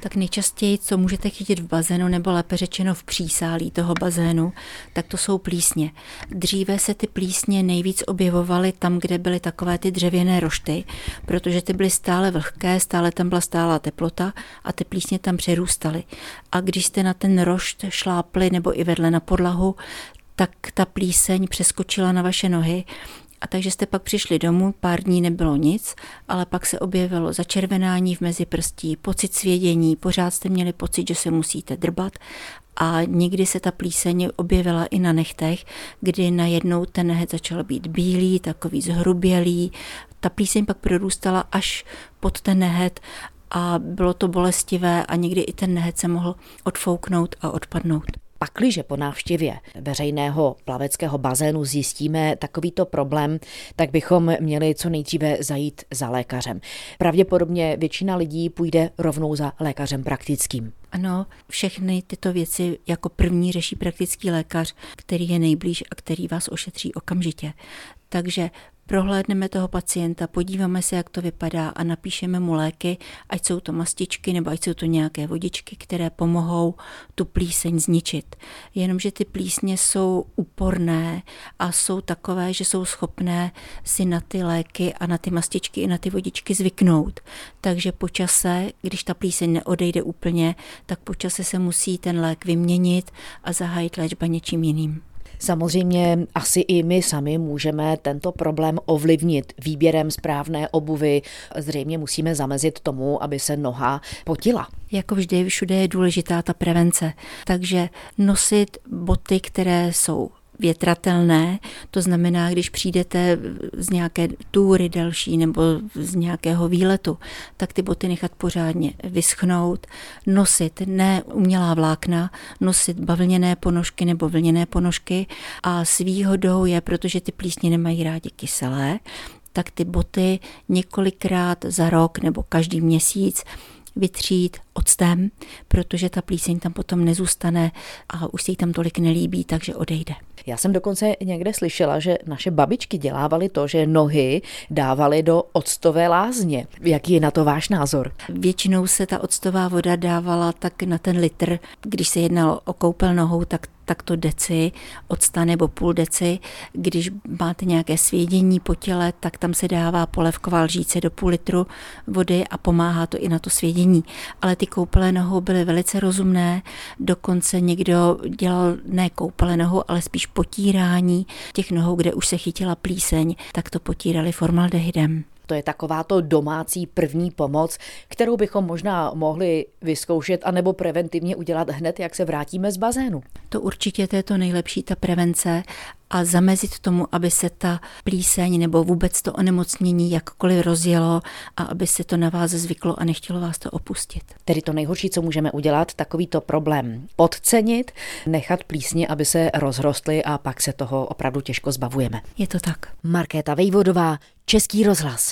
Tak nejčastěji, co můžete chytit v bazénu, nebo lépe řečeno v přísálí toho bazénu, tak to jsou plísně. Dříve se ty plísně nejvíc objevovaly tam, kde byly takové ty dřevěné rošty, protože ty byly stále vlhké, stále tam byla stálá teplota a ty plísně tam přerůstaly. A když jste na ten rošt šlápli nebo i vedle na podlahu, tak ta plíseň přeskočila na vaše nohy a takže jste pak přišli domů, pár dní nebylo nic, ale pak se objevilo začervenání v mezi prstí, pocit svědění, pořád jste měli pocit, že se musíte drbat a někdy se ta plíseň objevila i na nechtech, kdy najednou ten nehet začal být bílý, takový zhrubělý. Ta plíseň pak prorůstala až pod ten nehet a bylo to bolestivé a někdy i ten nehet se mohl odfouknout a odpadnout. Pakliže po návštěvě veřejného plaveckého bazénu zjistíme takovýto problém, tak bychom měli co nejdříve zajít za lékařem. Pravděpodobně většina lidí půjde rovnou za lékařem praktickým. Ano, všechny tyto věci jako první řeší praktický lékař, který je nejblíž a který vás ošetří okamžitě. Takže prohlédneme toho pacienta, podíváme se, jak to vypadá a napíšeme mu léky, ať jsou to mastičky nebo ať jsou to nějaké vodičky, které pomohou tu plíseň zničit. Jenomže ty plísně jsou úporné a jsou takové, že jsou schopné si na ty léky a na ty mastičky i na ty vodičky zvyknout. Takže po čase, když ta plíseň neodejde úplně, tak po čase se musí ten lék vyměnit a zahájit léčba něčím jiným. Samozřejmě asi i my sami můžeme tento problém ovlivnit výběrem správné obuvy. Zřejmě musíme zamezit tomu, aby se noha potila. Jako vždy, všude je důležitá ta prevence. Takže nosit boty, které jsou větratelné, to znamená, když přijdete z nějaké túry další nebo z nějakého výletu, tak ty boty nechat pořádně vyschnout, nosit ne umělá vlákna, nosit bavlněné ponožky nebo vlněné ponožky a s výhodou je, protože ty plísně nemají rádi kyselé, tak ty boty několikrát za rok nebo každý měsíc vytřít octem, protože ta plíseň tam potom nezůstane a už se jí tam tolik nelíbí, takže odejde. Já jsem dokonce někde slyšela, že naše babičky dělávaly to, že nohy dávaly do octové lázně. Jaký je na to váš názor? Většinou se ta octová voda dávala tak na ten litr. Když se jednalo o koupel nohou, tak tak to deci, octa nebo půl deci. Když máte nějaké svědění po těle, tak tam se dává polevková lžíce do půl litru vody a pomáhá to i na to svědění. Ale ty koupele nohou byly velice rozumné, dokonce někdo dělal ne koupele nohou, ale spíš potírání těch nohou, kde už se chytila plíseň, tak to potírali formaldehydem. To je takováto domácí první pomoc, kterou bychom možná mohli vyzkoušet anebo preventivně udělat hned, jak se vrátíme z bazénu. To určitě to je to nejlepší, ta prevence a zamezit tomu, aby se ta plíseň nebo vůbec to onemocnění jakkoliv rozjelo a aby se to na vás zvyklo a nechtělo vás to opustit. Tedy to nejhorší, co můžeme udělat, takovýto problém podcenit, nechat plísně, aby se rozrostly a pak se toho opravdu těžko zbavujeme. Je to tak. Markéta Vejvodová, Český rozhlas.